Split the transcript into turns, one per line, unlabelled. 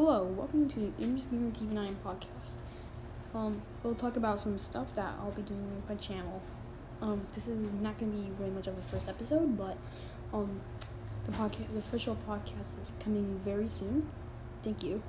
Hello, welcome to the Image Gamer TV9 podcast. Um, we'll talk about some stuff that I'll be doing with my channel. Um, this is not going to be very much of a first episode, but um, the podcast, the official podcast is coming very soon. Thank you.